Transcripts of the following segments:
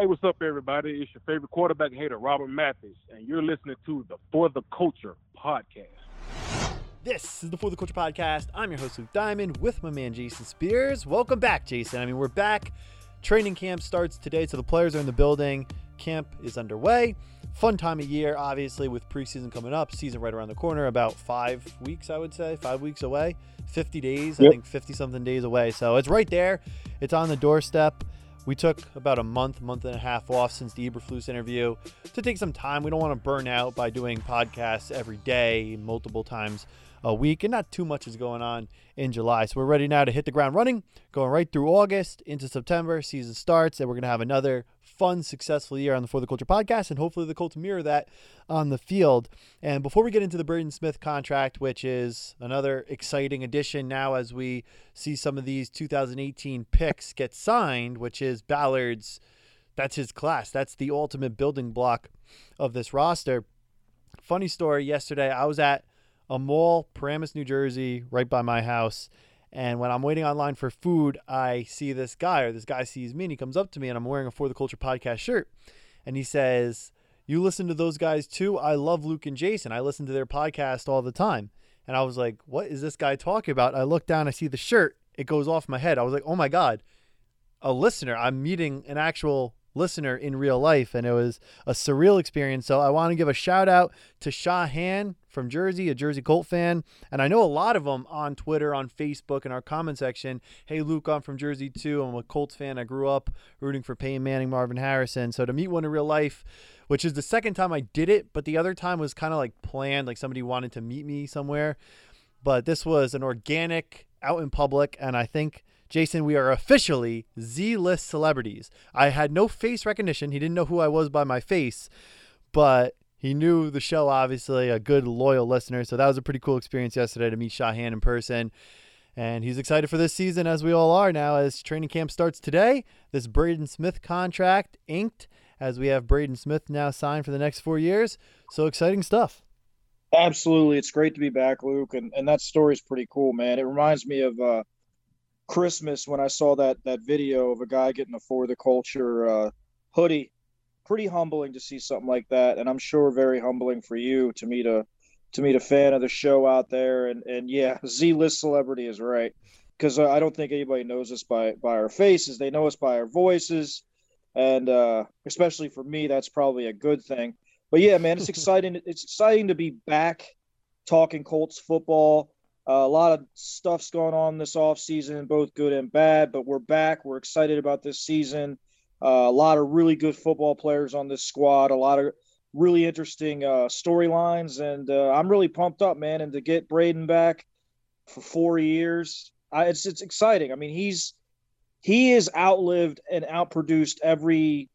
Hey, what's up, everybody? It's your favorite quarterback hater, Robert Mathis, and you're listening to the For the Culture podcast. This is the For the Culture podcast. I'm your host, Luke Diamond, with my man, Jason Spears. Welcome back, Jason. I mean, we're back. Training camp starts today, so the players are in the building. Camp is underway. Fun time of year, obviously, with preseason coming up. Season right around the corner, about five weeks, I would say, five weeks away. 50 days, yep. I think 50 something days away. So it's right there. It's on the doorstep. We took about a month, month and a half off since the Eberflus interview to take some time. We don't want to burn out by doing podcasts every day, multiple times a week, and not too much is going on in July. So we're ready now to hit the ground running, going right through August into September. Season starts, and we're going to have another fun, successful year on the For the Culture podcast, and hopefully the Colts mirror that on the field. And before we get into the Braden Smith contract, which is another exciting addition now as we see some of these 2018 picks get signed, which is Ballard's, that's his class. That's the ultimate building block of this roster. Funny story yesterday, I was at a mall, Paramus, New Jersey, right by my house and when I'm waiting online for food, I see this guy, or this guy sees me, and he comes up to me, and I'm wearing a For the Culture podcast shirt. And he says, You listen to those guys too? I love Luke and Jason. I listen to their podcast all the time. And I was like, What is this guy talking about? I look down, I see the shirt. It goes off my head. I was like, Oh my God, a listener. I'm meeting an actual listener in real life, and it was a surreal experience. So I want to give a shout out to Shahan from Jersey, a Jersey Colt fan, and I know a lot of them on Twitter, on Facebook, in our comment section. Hey, Luke, I'm from Jersey too. I'm a Colts fan. I grew up rooting for Peyton Manning, Marvin Harrison. So to meet one in real life, which is the second time I did it, but the other time was kind of like planned, like somebody wanted to meet me somewhere. But this was an organic out in public, and I think Jason, we are officially Z list celebrities. I had no face recognition. He didn't know who I was by my face, but he knew the show, obviously, a good, loyal listener. So that was a pretty cool experience yesterday to meet Shahan in person. And he's excited for this season, as we all are now, as training camp starts today. This Braden Smith contract inked, as we have Braden Smith now signed for the next four years. So exciting stuff. Absolutely. It's great to be back, Luke. And, and that story is pretty cool, man. It reminds me of uh, Christmas when I saw that that video of a guy getting a for the culture uh, hoodie. Pretty humbling to see something like that, and I'm sure very humbling for you to meet a to meet a fan of the show out there. And and yeah, Z list celebrity is right because I don't think anybody knows us by by our faces. They know us by our voices, and uh, especially for me, that's probably a good thing. But yeah, man, it's exciting. it's exciting to be back talking Colts football. Uh, a lot of stuff's going on this off season, both good and bad, but we're back. We're excited about this season. Uh, a lot of really good football players on this squad. A lot of really interesting uh, storylines, and uh, I'm really pumped up, man. And to get Braden back for four years, I, it's it's exciting. I mean, he's he is outlived and outproduced every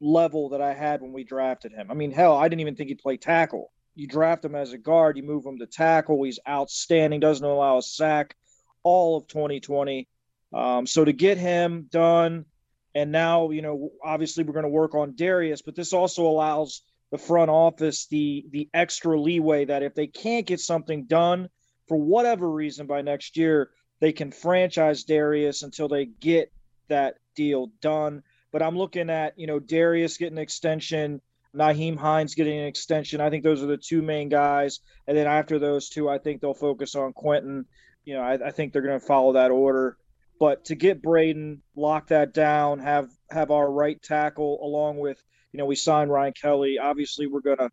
level that I had when we drafted him. I mean, hell, I didn't even think he'd play tackle you draft him as a guard, you move him to tackle. He's outstanding, doesn't allow a sack all of 2020. Um, so to get him done, and now, you know, obviously we're going to work on Darius, but this also allows the front office the the extra leeway that if they can't get something done for whatever reason by next year, they can franchise Darius until they get that deal done. But I'm looking at, you know, Darius getting an extension, Nyheim Hines getting an extension. I think those are the two main guys. And then after those two, I think they'll focus on Quenton. You know, I, I think they're going to follow that order. But to get Braden, lock that down, have have our right tackle along with, you know, we signed Ryan Kelly. Obviously, we're going to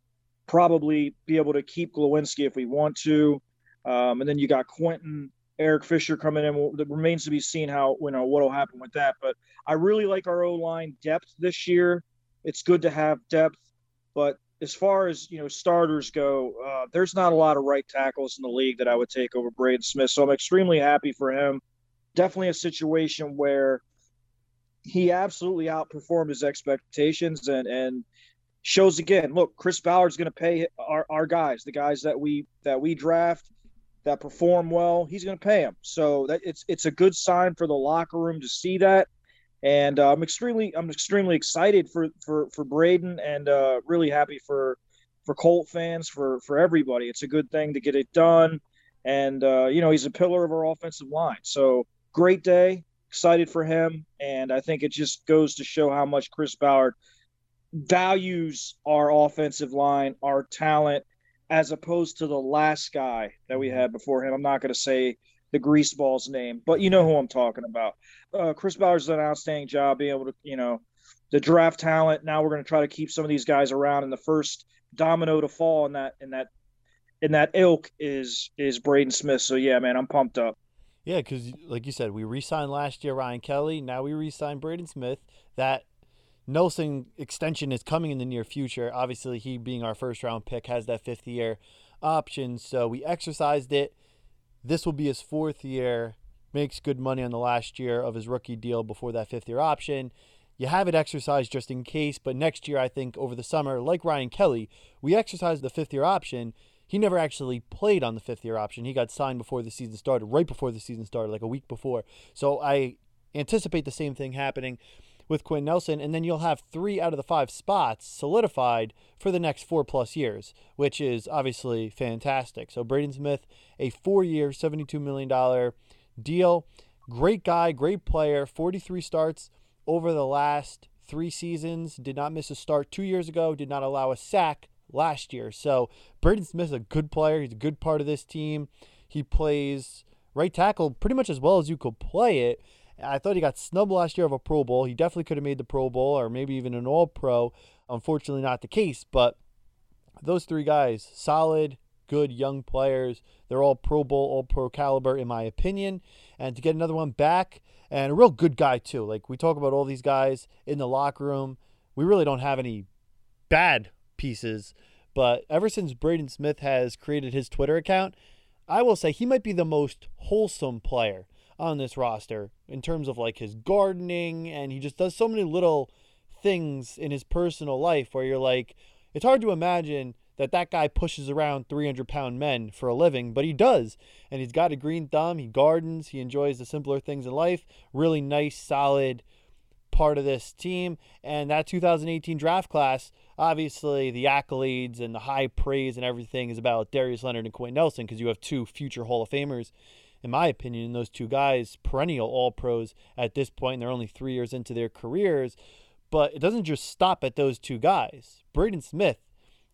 probably be able to keep Glowinski if we want to. Um, and then you got Quenton, Eric Fisher coming in. It remains to be seen how you know what will happen with that. But I really like our O line depth this year. It's good to have depth. But as far as you know, starters go, uh, there's not a lot of right tackles in the league that I would take over Braden Smith. So I'm extremely happy for him. Definitely a situation where he absolutely outperformed his expectations and and shows again. Look, Chris Ballard's going to pay our, our guys, the guys that we that we draft that perform well. He's going to pay them. So that it's it's a good sign for the locker room to see that and uh, I'm extremely I'm extremely excited for for for Braden and uh, really happy for for Colt fans for for everybody. It's a good thing to get it done, and uh, you know he's a pillar of our offensive line. So great day, excited for him, and I think it just goes to show how much Chris Ballard values our offensive line, our talent, as opposed to the last guy that we had before him. I'm not going to say the greaseball's name, but you know who I'm talking about. Uh, Chris Ballard's done an outstanding job being able to, you know, the draft talent. Now we're going to try to keep some of these guys around, and the first domino to fall in that in that in that ilk is is Braden Smith. So yeah, man, I'm pumped up. Yeah, because like you said, we re-signed last year Ryan Kelly. Now we re-signed Braden Smith. That Nelson extension is coming in the near future. Obviously, he being our first round pick has that fifth year option. So we exercised it. This will be his fourth year. Makes good money on the last year of his rookie deal before that fifth year option. You have it exercised just in case, but next year, I think over the summer, like Ryan Kelly, we exercised the fifth year option he never actually played on the fifth year option. He got signed before the season started, right before the season started, like a week before. So I anticipate the same thing happening with Quinn Nelson, and then you'll have three out of the five spots solidified for the next four plus years, which is obviously fantastic. So Braden Smith, a four year, $72 million deal. Great guy, great player, 43 starts over the last three seasons, did not miss a start two years ago, did not allow a sack last year. So Braden Smith's a good player. He's a good part of this team. He plays right tackle pretty much as well as you could play it. I thought he got snubbed last year of a Pro Bowl. He definitely could have made the Pro Bowl or maybe even an All Pro. Unfortunately, not the case. But those three guys, solid, good young players. They're all Pro Bowl, all Pro caliber, in my opinion. And to get another one back, and a real good guy, too. Like we talk about all these guys in the locker room, we really don't have any bad pieces. But ever since Braden Smith has created his Twitter account, I will say he might be the most wholesome player on this roster in terms of like his gardening and he just does so many little things in his personal life where you're like it's hard to imagine that that guy pushes around 300 pound men for a living but he does and he's got a green thumb he gardens he enjoys the simpler things in life really nice solid part of this team. And that 2018 draft class, obviously, the accolades and the high praise and everything is about Darius Leonard and Quenton Nelson because you have two future Hall of Famers. In my opinion, those two guys, perennial All Pros at this point. They're only three years into their careers. But it doesn't just stop at those two guys. Braden Smith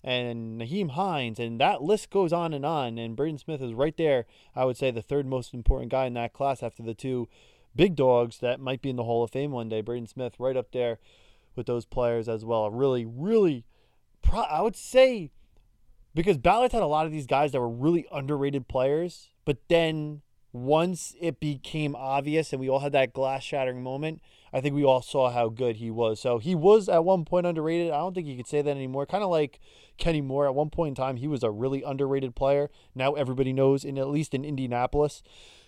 and Nyheim Hines, and that list goes on and on. And Braden Smith is right there, I would say, the third most important guy in that class after the two big dogs that might be in the Hall of Fame one day. Braden Smith right up there with those players as well. Really, really, pro- I would say because Ballard had a lot of these guys that were really underrated players, but then once it became obvious and we all had that glass shattering moment, I think we all saw how good he was. So he was at one point underrated. I don't think you could say that anymore. Kind of like Kenny Moore at one point in time, he was a really underrated player. Now everybody knows in at least in Indianapolis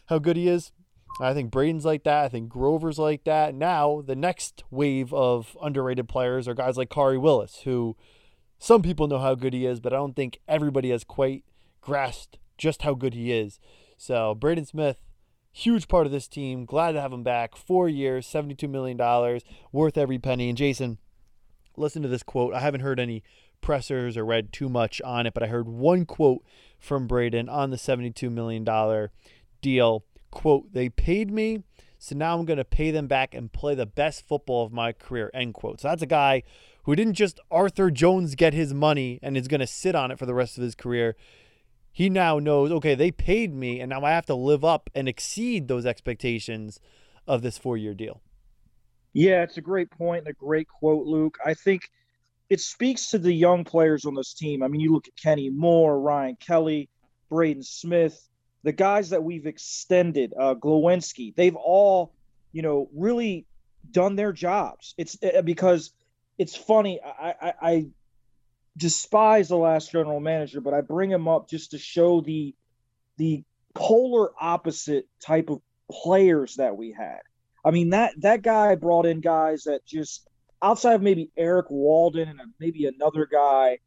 how good he is. I think Braden's like that. I think Grover's like that. Now, the next wave of underrated players are guys like Khari Willis, who some people know how good he is, but I don't think everybody has quite grasped just how good he is. So, Braden Smith, huge part of this team. Glad to have him back. Four years, $72 million, worth every penny. And Jason, listen to this quote. I haven't heard any pressers or read too much on it, but I heard one quote from Braden on the $72 million deal quote, they paid me, so now I'm going to pay them back and play the best football of my career, end quote. So that's a guy who didn't just Arthur Jones get his money and is going to sit on it for the rest of his career. He now knows, okay, they paid me, and now I have to live up and exceed those expectations of this four year deal. Yeah, it's a great point and a great quote, Luke. I think it speaks to the young players on this team. I mean, you look at Kenny Moore, Ryan Kelly, Braden Smith, the guys that we've extended, uh, Glowinski, they've all, you know, really done their jobs. It's uh, because it's funny. I, I, I despise the last general manager, but I bring him up just to show the the polar opposite type of players that we had. I mean that that guy brought in guys that just outside of maybe Erik Walden and maybe another guy,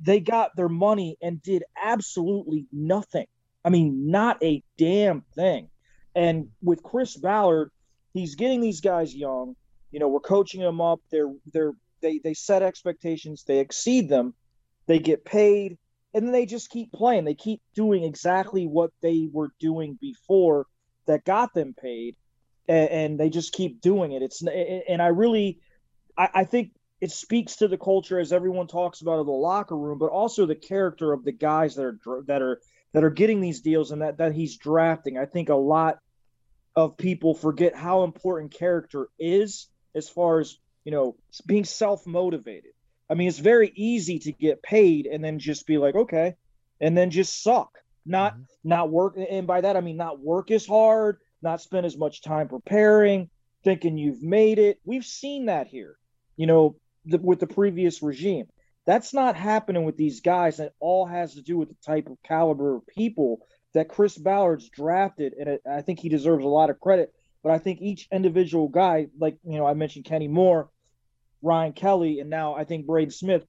they got their money and did absolutely nothing. I mean, not a damn thing. And with Chris Ballard, he's getting these guys young. You know, we're coaching them up. They're they're they they set expectations. They exceed them. They get paid, and then they just keep playing. They keep doing exactly what they were doing before that got them paid. and, and they just keep doing it. It's and I really, I, I think it speaks to the culture as everyone talks about of the locker room, but also the character of the guys that are that are that are getting these deals and that that he's drafting. I think a lot of people forget how important character is as far as you know being self motivated. I mean, it's very easy to get paid and then just be like, okay, and then just suck, not mm-hmm. not work. And by that I mean not work as hard, not spend as much time preparing, thinking you've made it. We've seen that here. You know, the, with the previous regime. That's not happening with these guys. And it all has to do with the type of caliber of people that Chris Ballard's drafted. And I think he deserves a lot of credit. But I think each individual guy, like, you know, I mentioned Kenny Moore, Ryan Kelly, and now I think Braden Smith,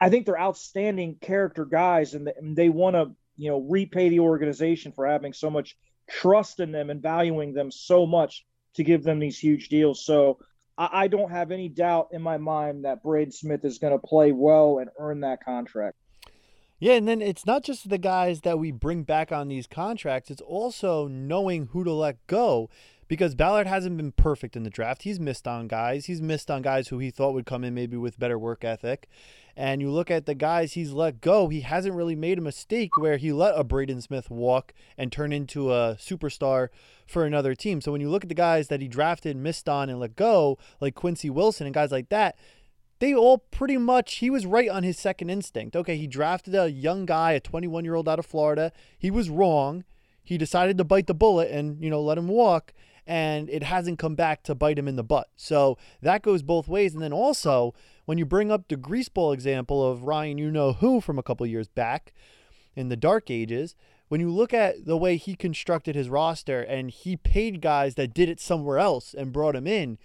I think they're outstanding character guys and they, want to, you know, repay the organization for having so much trust in them and valuing them so much to give them these huge deals. So I, I don't have any doubt in my mind that Braden Smith is going to play well and earn that contract. Yeah, and then it's not just the guys that we bring back on these contracts, it's also knowing who to let go because Ballard hasn't been perfect in the draft. He's missed on guys. He's missed on guys who he thought would come in maybe with better work ethic. And you look at the guys he's let go, he hasn't really made a mistake where he let a Braden Smith walk and turn into a superstar for another team. So when you look at the guys that he drafted, missed on, and let go, like Quincy Wilson and guys like that, they all pretty much he was right on his second instinct. Okay, he drafted a young guy, a 21 year old out of Florida. He was wrong. He decided to bite the bullet and you know let him walk and it hasn't come back to bite him in the butt. So that goes both ways. And then also, when you bring up the greaseball example of Ryan, you know who from a couple years back in the dark ages, when you look at the way he constructed his roster and he paid guys that did it somewhere else and brought him in,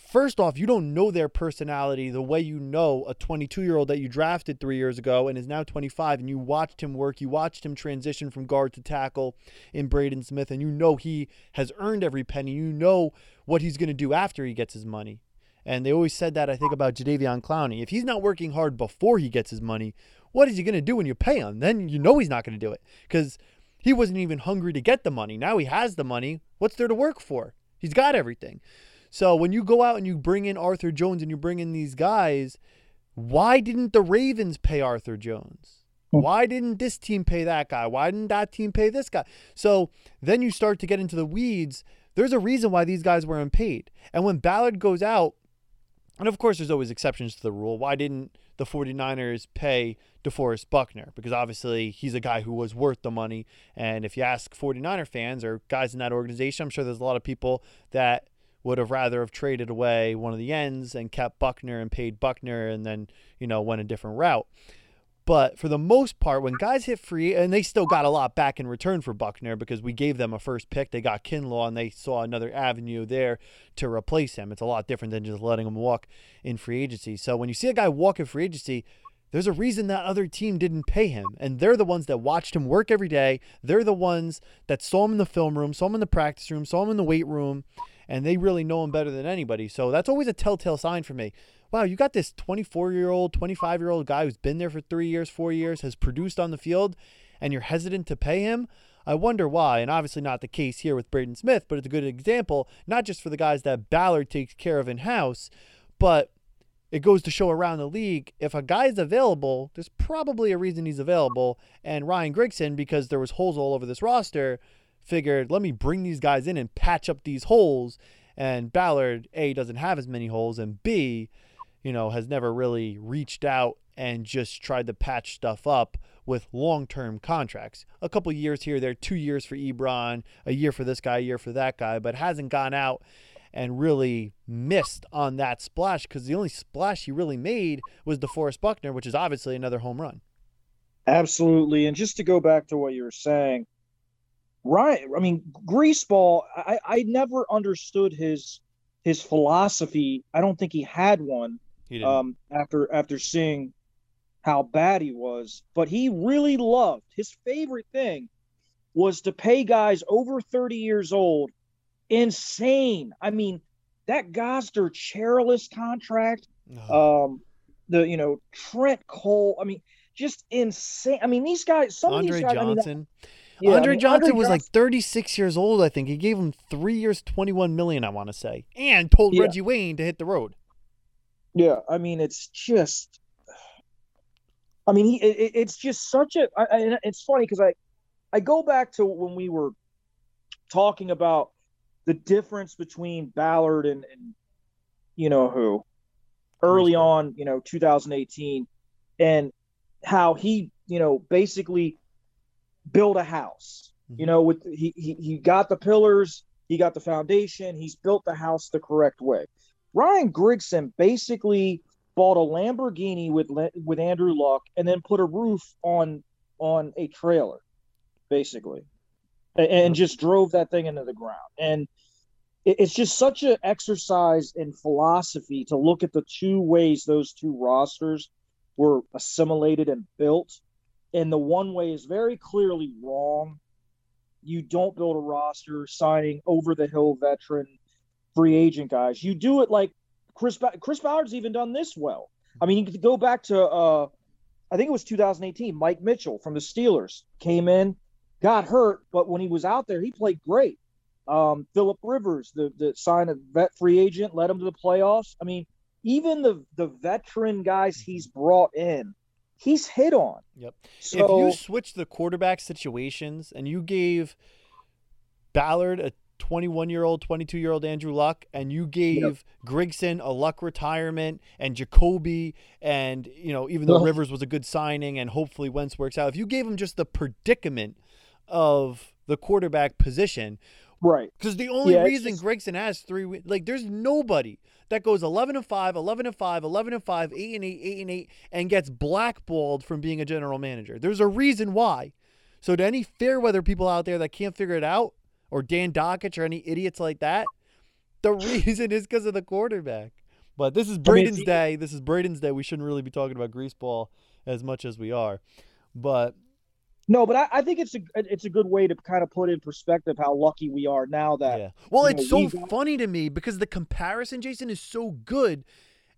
first off, you don't know their personality the way you know a 22 year old that you drafted three years ago and is now 25, and you watched him work, you watched him transition from guard to tackle in Braden Smith, and you know he has earned every penny. You know what he's going to do after he gets his money. And they always said that, I think, about Jadeveon Clowney. If he's not working hard before he gets his money, what is he going to do when you pay him? Then you know he's not going to do it because he wasn't even hungry to get the money. Now he has the money. What's there to work for? He's got everything. So when you go out and you bring in Arthur Jones and you bring in these guys, why didn't the Ravens pay Arthur Jones? Hmm. Why didn't this team pay that guy? Why didn't that team pay this guy? So then you start to get into the weeds. There's a reason why these guys were unpaid. And when Ballard goes out, and of course there's always exceptions to the rule. Why didn't the 49ers pay DeForest Buckner? Because obviously he's a guy who was worth the money. And if you ask 49er fans or guys in that organization, I'm sure there's a lot of people that would have rather have traded away one of the ends and kept Buckner and paid Buckner and then, you know, went a different route. But for the most part, when guys hit free, and they still got a lot back in return for Buckner because we gave them a first pick, they got Kinlaw and they saw another avenue there to replace him. It's a lot different than just letting him walk in free agency. So when you see a guy walk in free agency, there's a reason that other team didn't pay him. And they're the ones that watched him work every day. They're the ones that saw him in the film room, saw him in the practice room, saw him in the weight room, and they really know him better than anybody. So that's always a telltale sign for me. Wow, you got this 24 year old, 25 year old guy who's been there for three years, four years, has produced on the field, and you're hesitant to pay him. I wonder why, and obviously not the case here with Braden Smith, but it's a good example, not just for the guys that Ballard takes care of in house, but it goes to show around the league if a guy is available, there's probably a reason he's available. And Ryan Grigson, because there was holes all over this roster, figured, let me bring these guys in and patch up these holes. And Ballard, A, doesn't have as many holes, and B, you know, has never really reached out and just tried to patch stuff up with long term contracts. A couple years here, there, two years for Ebron, a year for this guy, a year for that guy, but hasn't gone out and really missed on that splash because the only splash he really made was DeForest Buckner, which is obviously another home run. Absolutely. And just to go back to what you were saying, Right. I mean, Greaseball, I, I never understood his his philosophy. I don't think he had one he um, after after seeing how bad he was. But he really loved his favorite thing was to pay guys over 30 years old insane. I mean, that Gosder Cherilus contract, oh. um, the you know, Trent Cole, I mean, just insane. I mean, these guys, some Andre of these guys, Johnson. I mean, Yeah, Andre I mean, Johnson Andre was like 36 years old, I think. He gave him three years, 21 million, I want to say, and told Yeah. Reggie Wayne to hit the road. Yeah, I mean, it's just. I mean, he. It, it- it's just such a. I, I, it's funny because I, I go back to when we were talking about the difference between Ballard and, and you know who, early on, you know, 2018, and how he, you know, basically built a house. You Mhm. know, with he, he he got the pillars, he got the foundation, he's built the house the correct way. Ryan Grigson basically bought a Lamborghini with with Andrew Luck and then put a roof on on a trailer, basically, and, and just drove that thing into the ground. And it, it's just such an exercise in philosophy to look at the two ways those two rosters were assimilated and built. And the one way is very clearly wrong. You don't build a roster signing over the hill veteran free agent guys. You do it like Chris ba- Chris Ballard's even done this well. I mean, you could go back to uh, I think it was 2018. Mike Mitchell from the Steelers came in, got hurt, but when he was out there, he played great. Um, Philip Rivers, the the signed a vet free agent, led him to the playoffs. I mean, even the the veteran guys he's brought in, he's hit on. Yep. So if you switch the quarterback situations and you gave Ballard a 21 year old, 22 year old Andrew Luck, and you gave Grigson a Luck retirement and Jacoby, and you know even though Ugh. Rivers was a good signing and hopefully Wentz works out, if you gave him just the predicament of the quarterback position, right, because the only Yeah, reason just- Grigson has three, like, there's nobody that goes 11 and 5, 11 and 5, 11 and 5, 8 and 8, 8 and 8, and gets blackballed from being a general manager. There's a reason why. So, to any fair weather people out there that can't figure it out, or Dan Dakich or any idiots like that, the reason is because of the quarterback. But this is Braden's day. This is Braden's day. We shouldn't really be talking about greaseball as much as we are. But no, but I, I think it's a it's a good way to kind of put in perspective how lucky we are now that Yeah. Well, it's know, so got- funny to me because the comparison, Jason, is so good.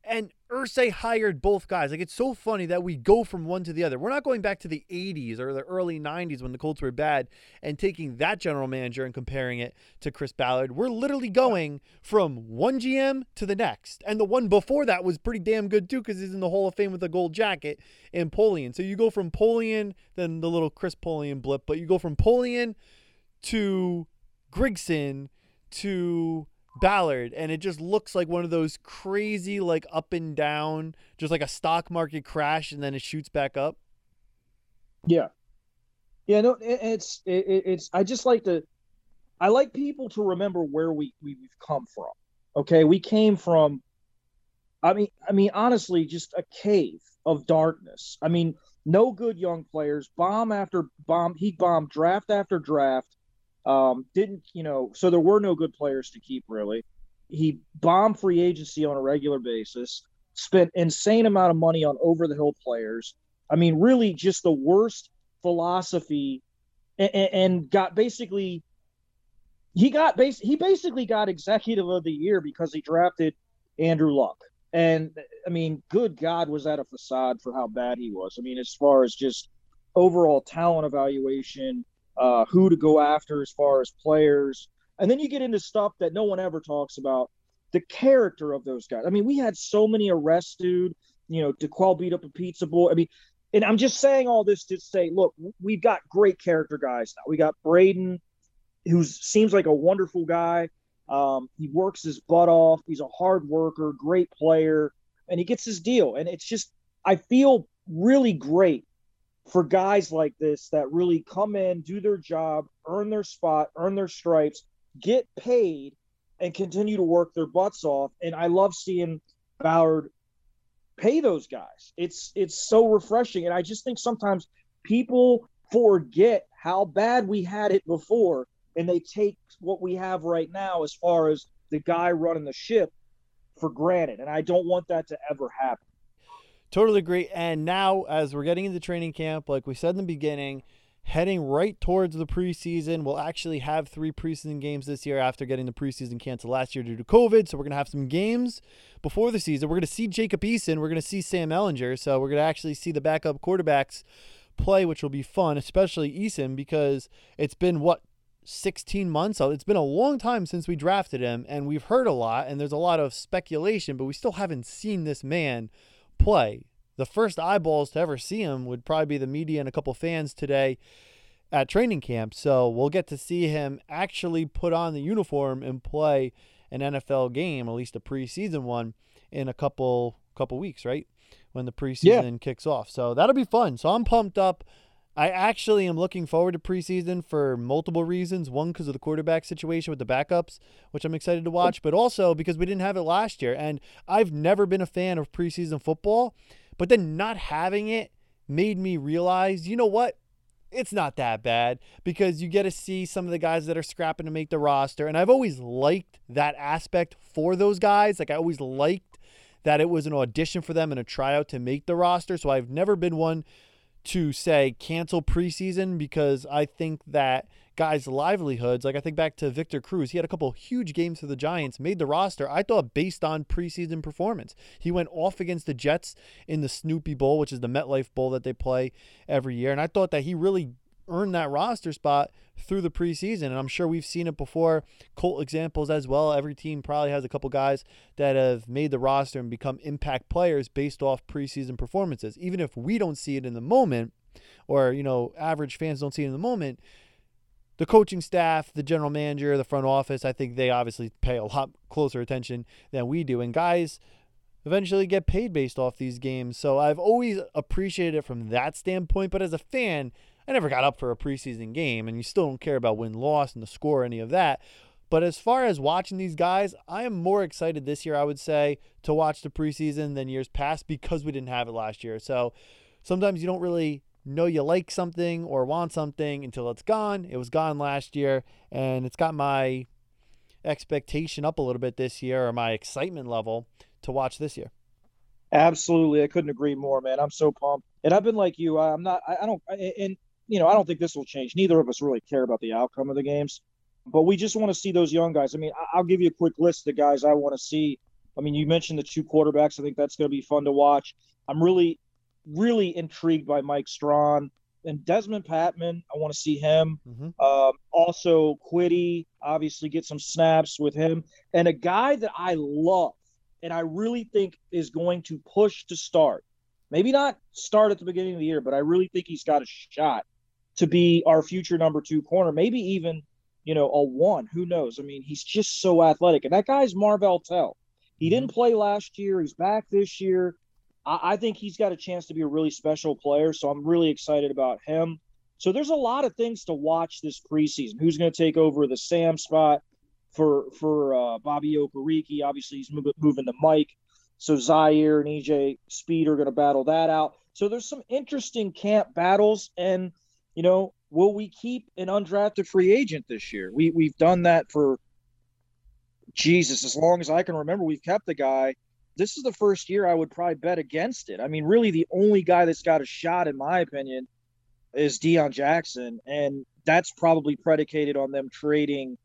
And Irsay hired both guys. Like it's so funny that we go from one to the other. We're not going back to the 80s or the early 90s when the Colts were bad and taking that general manager and comparing it to Chris Ballard. We're literally going from one GM to the next. And the one before that was pretty damn good too because he's in the Hall of Fame with a gold jacket in Polian. So you go from Polian, then the little Chris Polian blip, but you go from Polian to Grigson to Ballard, and it just looks like one of those crazy, like up and down, just like a stock market crash, and then it shoots back up. Yeah, yeah. No, it, it's it, it- it's. I just like to. I like people to remember where we we've come from. Okay, we came from. I mean, I mean, honestly, just a cave of darkness. I mean, no good young players. Bomb after bomb. He bombed draft after draft. Um, didn't you know? So there were no good players to keep. Really, he bombed free agency on a regular basis. Spent insane amount of money on over the hill players. I mean, really, just the worst philosophy, and, and got basically. He got base. He basically got executive of the year because he drafted Andrew Luck. And I mean, good God, was that a facade for how bad he was? I mean, as far as just overall talent evaluation, uh, who to go after as far as players, and then you get into stuff that no one ever talks about, the character of those guys. I mean, we had so many arrests, dude. You know, D'Qwell beat up a pizza boy. I mean, and I'm just saying all this to say, look, we've got great character guys now. We got Braden, who seems like a wonderful guy. Um, he works his butt off. He's a hard worker, great player, and he gets his deal. And it's just, I feel really great for guys like this that really come in, do their job, earn their spot, earn their stripes, get paid, and continue to work their butts off. And I love seeing Ballard pay those guys. It's it's so refreshing. And I just think sometimes people forget how bad we had it before and they take what we have right now as far as the guy running the ship for granted. And I don't want that to ever happen. Totally agree. And now, as we're getting into training camp, like we said in the beginning, heading right towards the preseason, we'll actually have three preseason games this year after getting the preseason canceled last year due to COVID. So we're going to have some games before the season. We're going to see Jacob Eason. We're going to see Sam Ehlinger. So we're going to actually see the backup quarterbacks play, which will be fun, especially Eason, because it's been what 16 months. It's been a long time since we drafted him, and we've heard a lot, and there's a lot of speculation, but we still haven't seen this man play. The first eyeballs to ever see him would probably be the media and a couple fans today at training camp. So we'll get to see him actually put on the uniform and play an NFL game, at least a preseason one, in a couple couple weeks, right? When the preseason yeah. kicks off. So that'll be fun. So I'm pumped up. I actually am looking forward to preseason for multiple reasons. One, because of the quarterback situation with the backups, which I'm excited to watch, but also because we didn't have it last year. And I've never been a fan of preseason football, but then not having it made me realize, you know what? It's not that bad because you get to see some of the guys that are scrapping to make the roster. And I've always liked that aspect for those guys. Like, I always liked that it was an audition for them and a tryout to make the roster. So I've never been one to say cancel preseason because I think that guys' livelihoods, like I think back to Victor Cruz, he had a couple huge games for the Giants, made the roster, I thought based on preseason performance. He went off against the Jets in the Snoopy Bowl, which is the MetLife Bowl that they play every year. And I thought that he really earned that roster spot through the preseason. And I'm sure we've seen it before. Colt examples as well. Every team probably has a couple guys that have made the roster and become impact players based off preseason performances. Even if we don't see it in the moment, or you know, average fans don't see it in the moment. The coaching staff, the general manager, the front office, I think they obviously pay a lot closer attention than we do. And guys eventually get paid based off these games. So I've always appreciated it from that standpoint. But as a fan, I never got up for a preseason game, and you still don't care about win loss and the score, or any of that. But as far as watching these guys, I am more excited this year, I would say, to watch the preseason than years past because we didn't have it last year. So sometimes you don't really know you like something or want something until it's gone. It was gone last year, and it's got my expectation up a little bit this year or my excitement level to watch this year. Absolutely. I couldn't agree more, man. I'm so pumped. And I've been like you. I'm not, I, I don't, and you know, I don't think this will change. Neither of us really care about the outcome of the games, but we just want to see those young guys. I mean, I'll give you a quick list of the guys I want to see. I mean, you mentioned the two quarterbacks. I think that's going to be fun to watch. I'm really, really intrigued by Mike Strachan and Dezmon Patmon. I want to see him. Mm-hmm. Um, also, Kwity, obviously, get some snaps with him. And a guy that I love and I really think is going to push to start. Maybe not start at the beginning of the year, but I really think he's got a shot to be our future number two corner, maybe even, you know, a one. Who knows? I mean, he's just so athletic. And that guy's Marvell Tell. He mm-hmm. didn't play last year. He's back this year. I, I think he's got a chance to be a really special player. So I'm really excited about him. So there's a lot of things to watch this preseason. Who's going to take over the Sam spot for for uh, Bobby Okereke? Obviously, he's moving, moving to Mike. So Zaire and EJ Speed are going to battle that out. So there's some interesting camp battles, and you know, will we keep an undrafted free agent this year? We we've done that for Jesus as long as I can remember. We've kept the guy. This is the first year I would probably bet against it. I mean, really, the only guy that's got a shot, in my opinion, is Deon Jackson, and that's probably predicated on them trading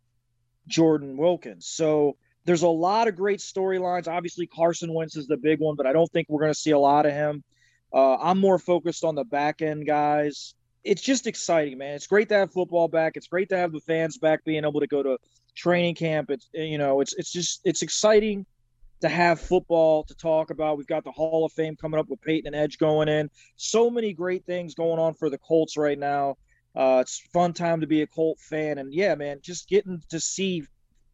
Jordan Wilkins. So there's a lot of great storylines. Obviously, Carson Wentz is the big one, but I don't think we're going to see a lot of him. Uh, I'm more focused on the back end guys it's just exciting, man. It's great to have football back. It's great to have the fans back, being able to go to training camp. It's you know, it's it's just it's exciting to have football to talk about. We've got the Hall of Fame coming up with Peyton and Edge going in. So many great things going on for the Colts right now. Uh, it's fun time to be a Colt fan, and yeah, man, just getting to see,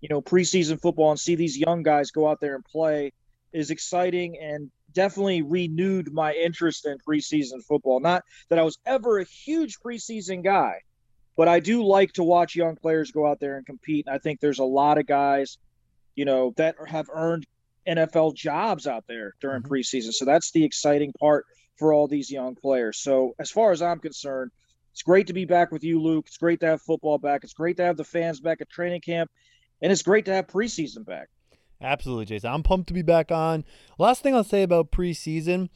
you know, preseason football and see these young guys go out there and play is exciting. And definitely renewed my interest in preseason football. Not that I was ever a huge preseason guy, but I do like to watch young players go out there and compete. And I think there's a lot of guys, you know, that have earned NFL jobs out there during mm-hmm. preseason. So that's the exciting part for all these young players. So as far as I'm concerned, it's great to be back with you, Luke. It's great to have football back. It's great to have the fans back at training camp. And it's great to have preseason back. Absolutely, Jason. I'm pumped to be back on. Last thing I'll say about preseason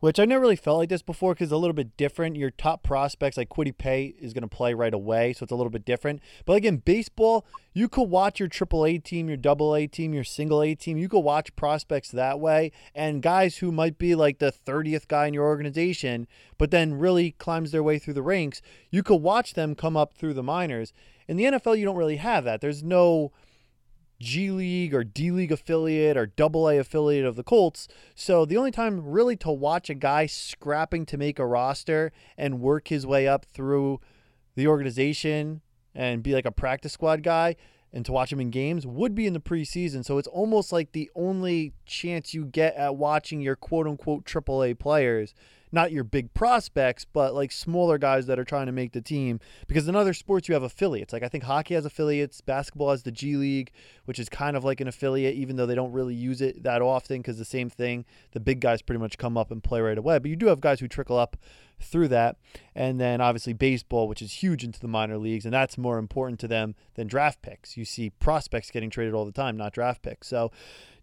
which I never really felt like this before because it's a little bit different. Your top prospects, like Kwity Paye, is going to play right away, so it's a little bit different. But like in baseball, you could watch your Triple A team, your Double A team, your Single A team. You could watch prospects that way, and guys who might be like the 30th guy in your organization, but then really climbs their way through the ranks. You could watch them come up through the minors. In the NFL, you don't really have that. There's no G League or D League affiliate or Double A affiliate of the Colts. So the only time really to watch a guy scrapping to make a roster and work his way up through the organization and be like a practice squad guy and to watch him in games would be in the preseason. So it's almost like the only chance you get at watching your quote unquote AAA players not your big prospects, but like smaller guys that are trying to make the team. Because in other sports, you have affiliates. Like I think hockey has affiliates, basketball has the G League, which is kind of like an affiliate, even though they don't really use it that often because the same thing. The big guys pretty much come up and play right away. But you do have guys who trickle up through that. And then obviously baseball, which is huge into the minor leagues, and that's more important to them than draft picks. You see prospects getting traded all the time, not draft picks. So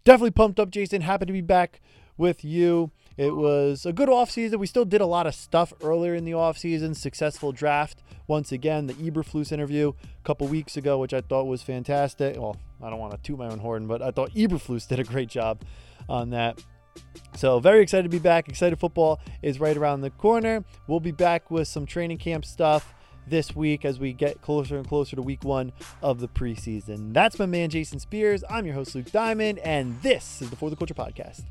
definitely pumped up, Jason. Happy to be back with you. It was a good offseason. We still did a lot of stuff earlier in the offseason. Successful draft. Once again, the Eberflus interview a couple weeks ago, which I thought was fantastic. Well, I don't want to toot my own horn, but I thought Eberflus did a great job on that. So, very excited to be back. Excited football is right around the corner. We'll be back with some training camp stuff this week as we get closer and closer to week one of the preseason. That's my man, Jason Spears. I'm your host, Luke Diamond, and this is the For the Culture Podcast.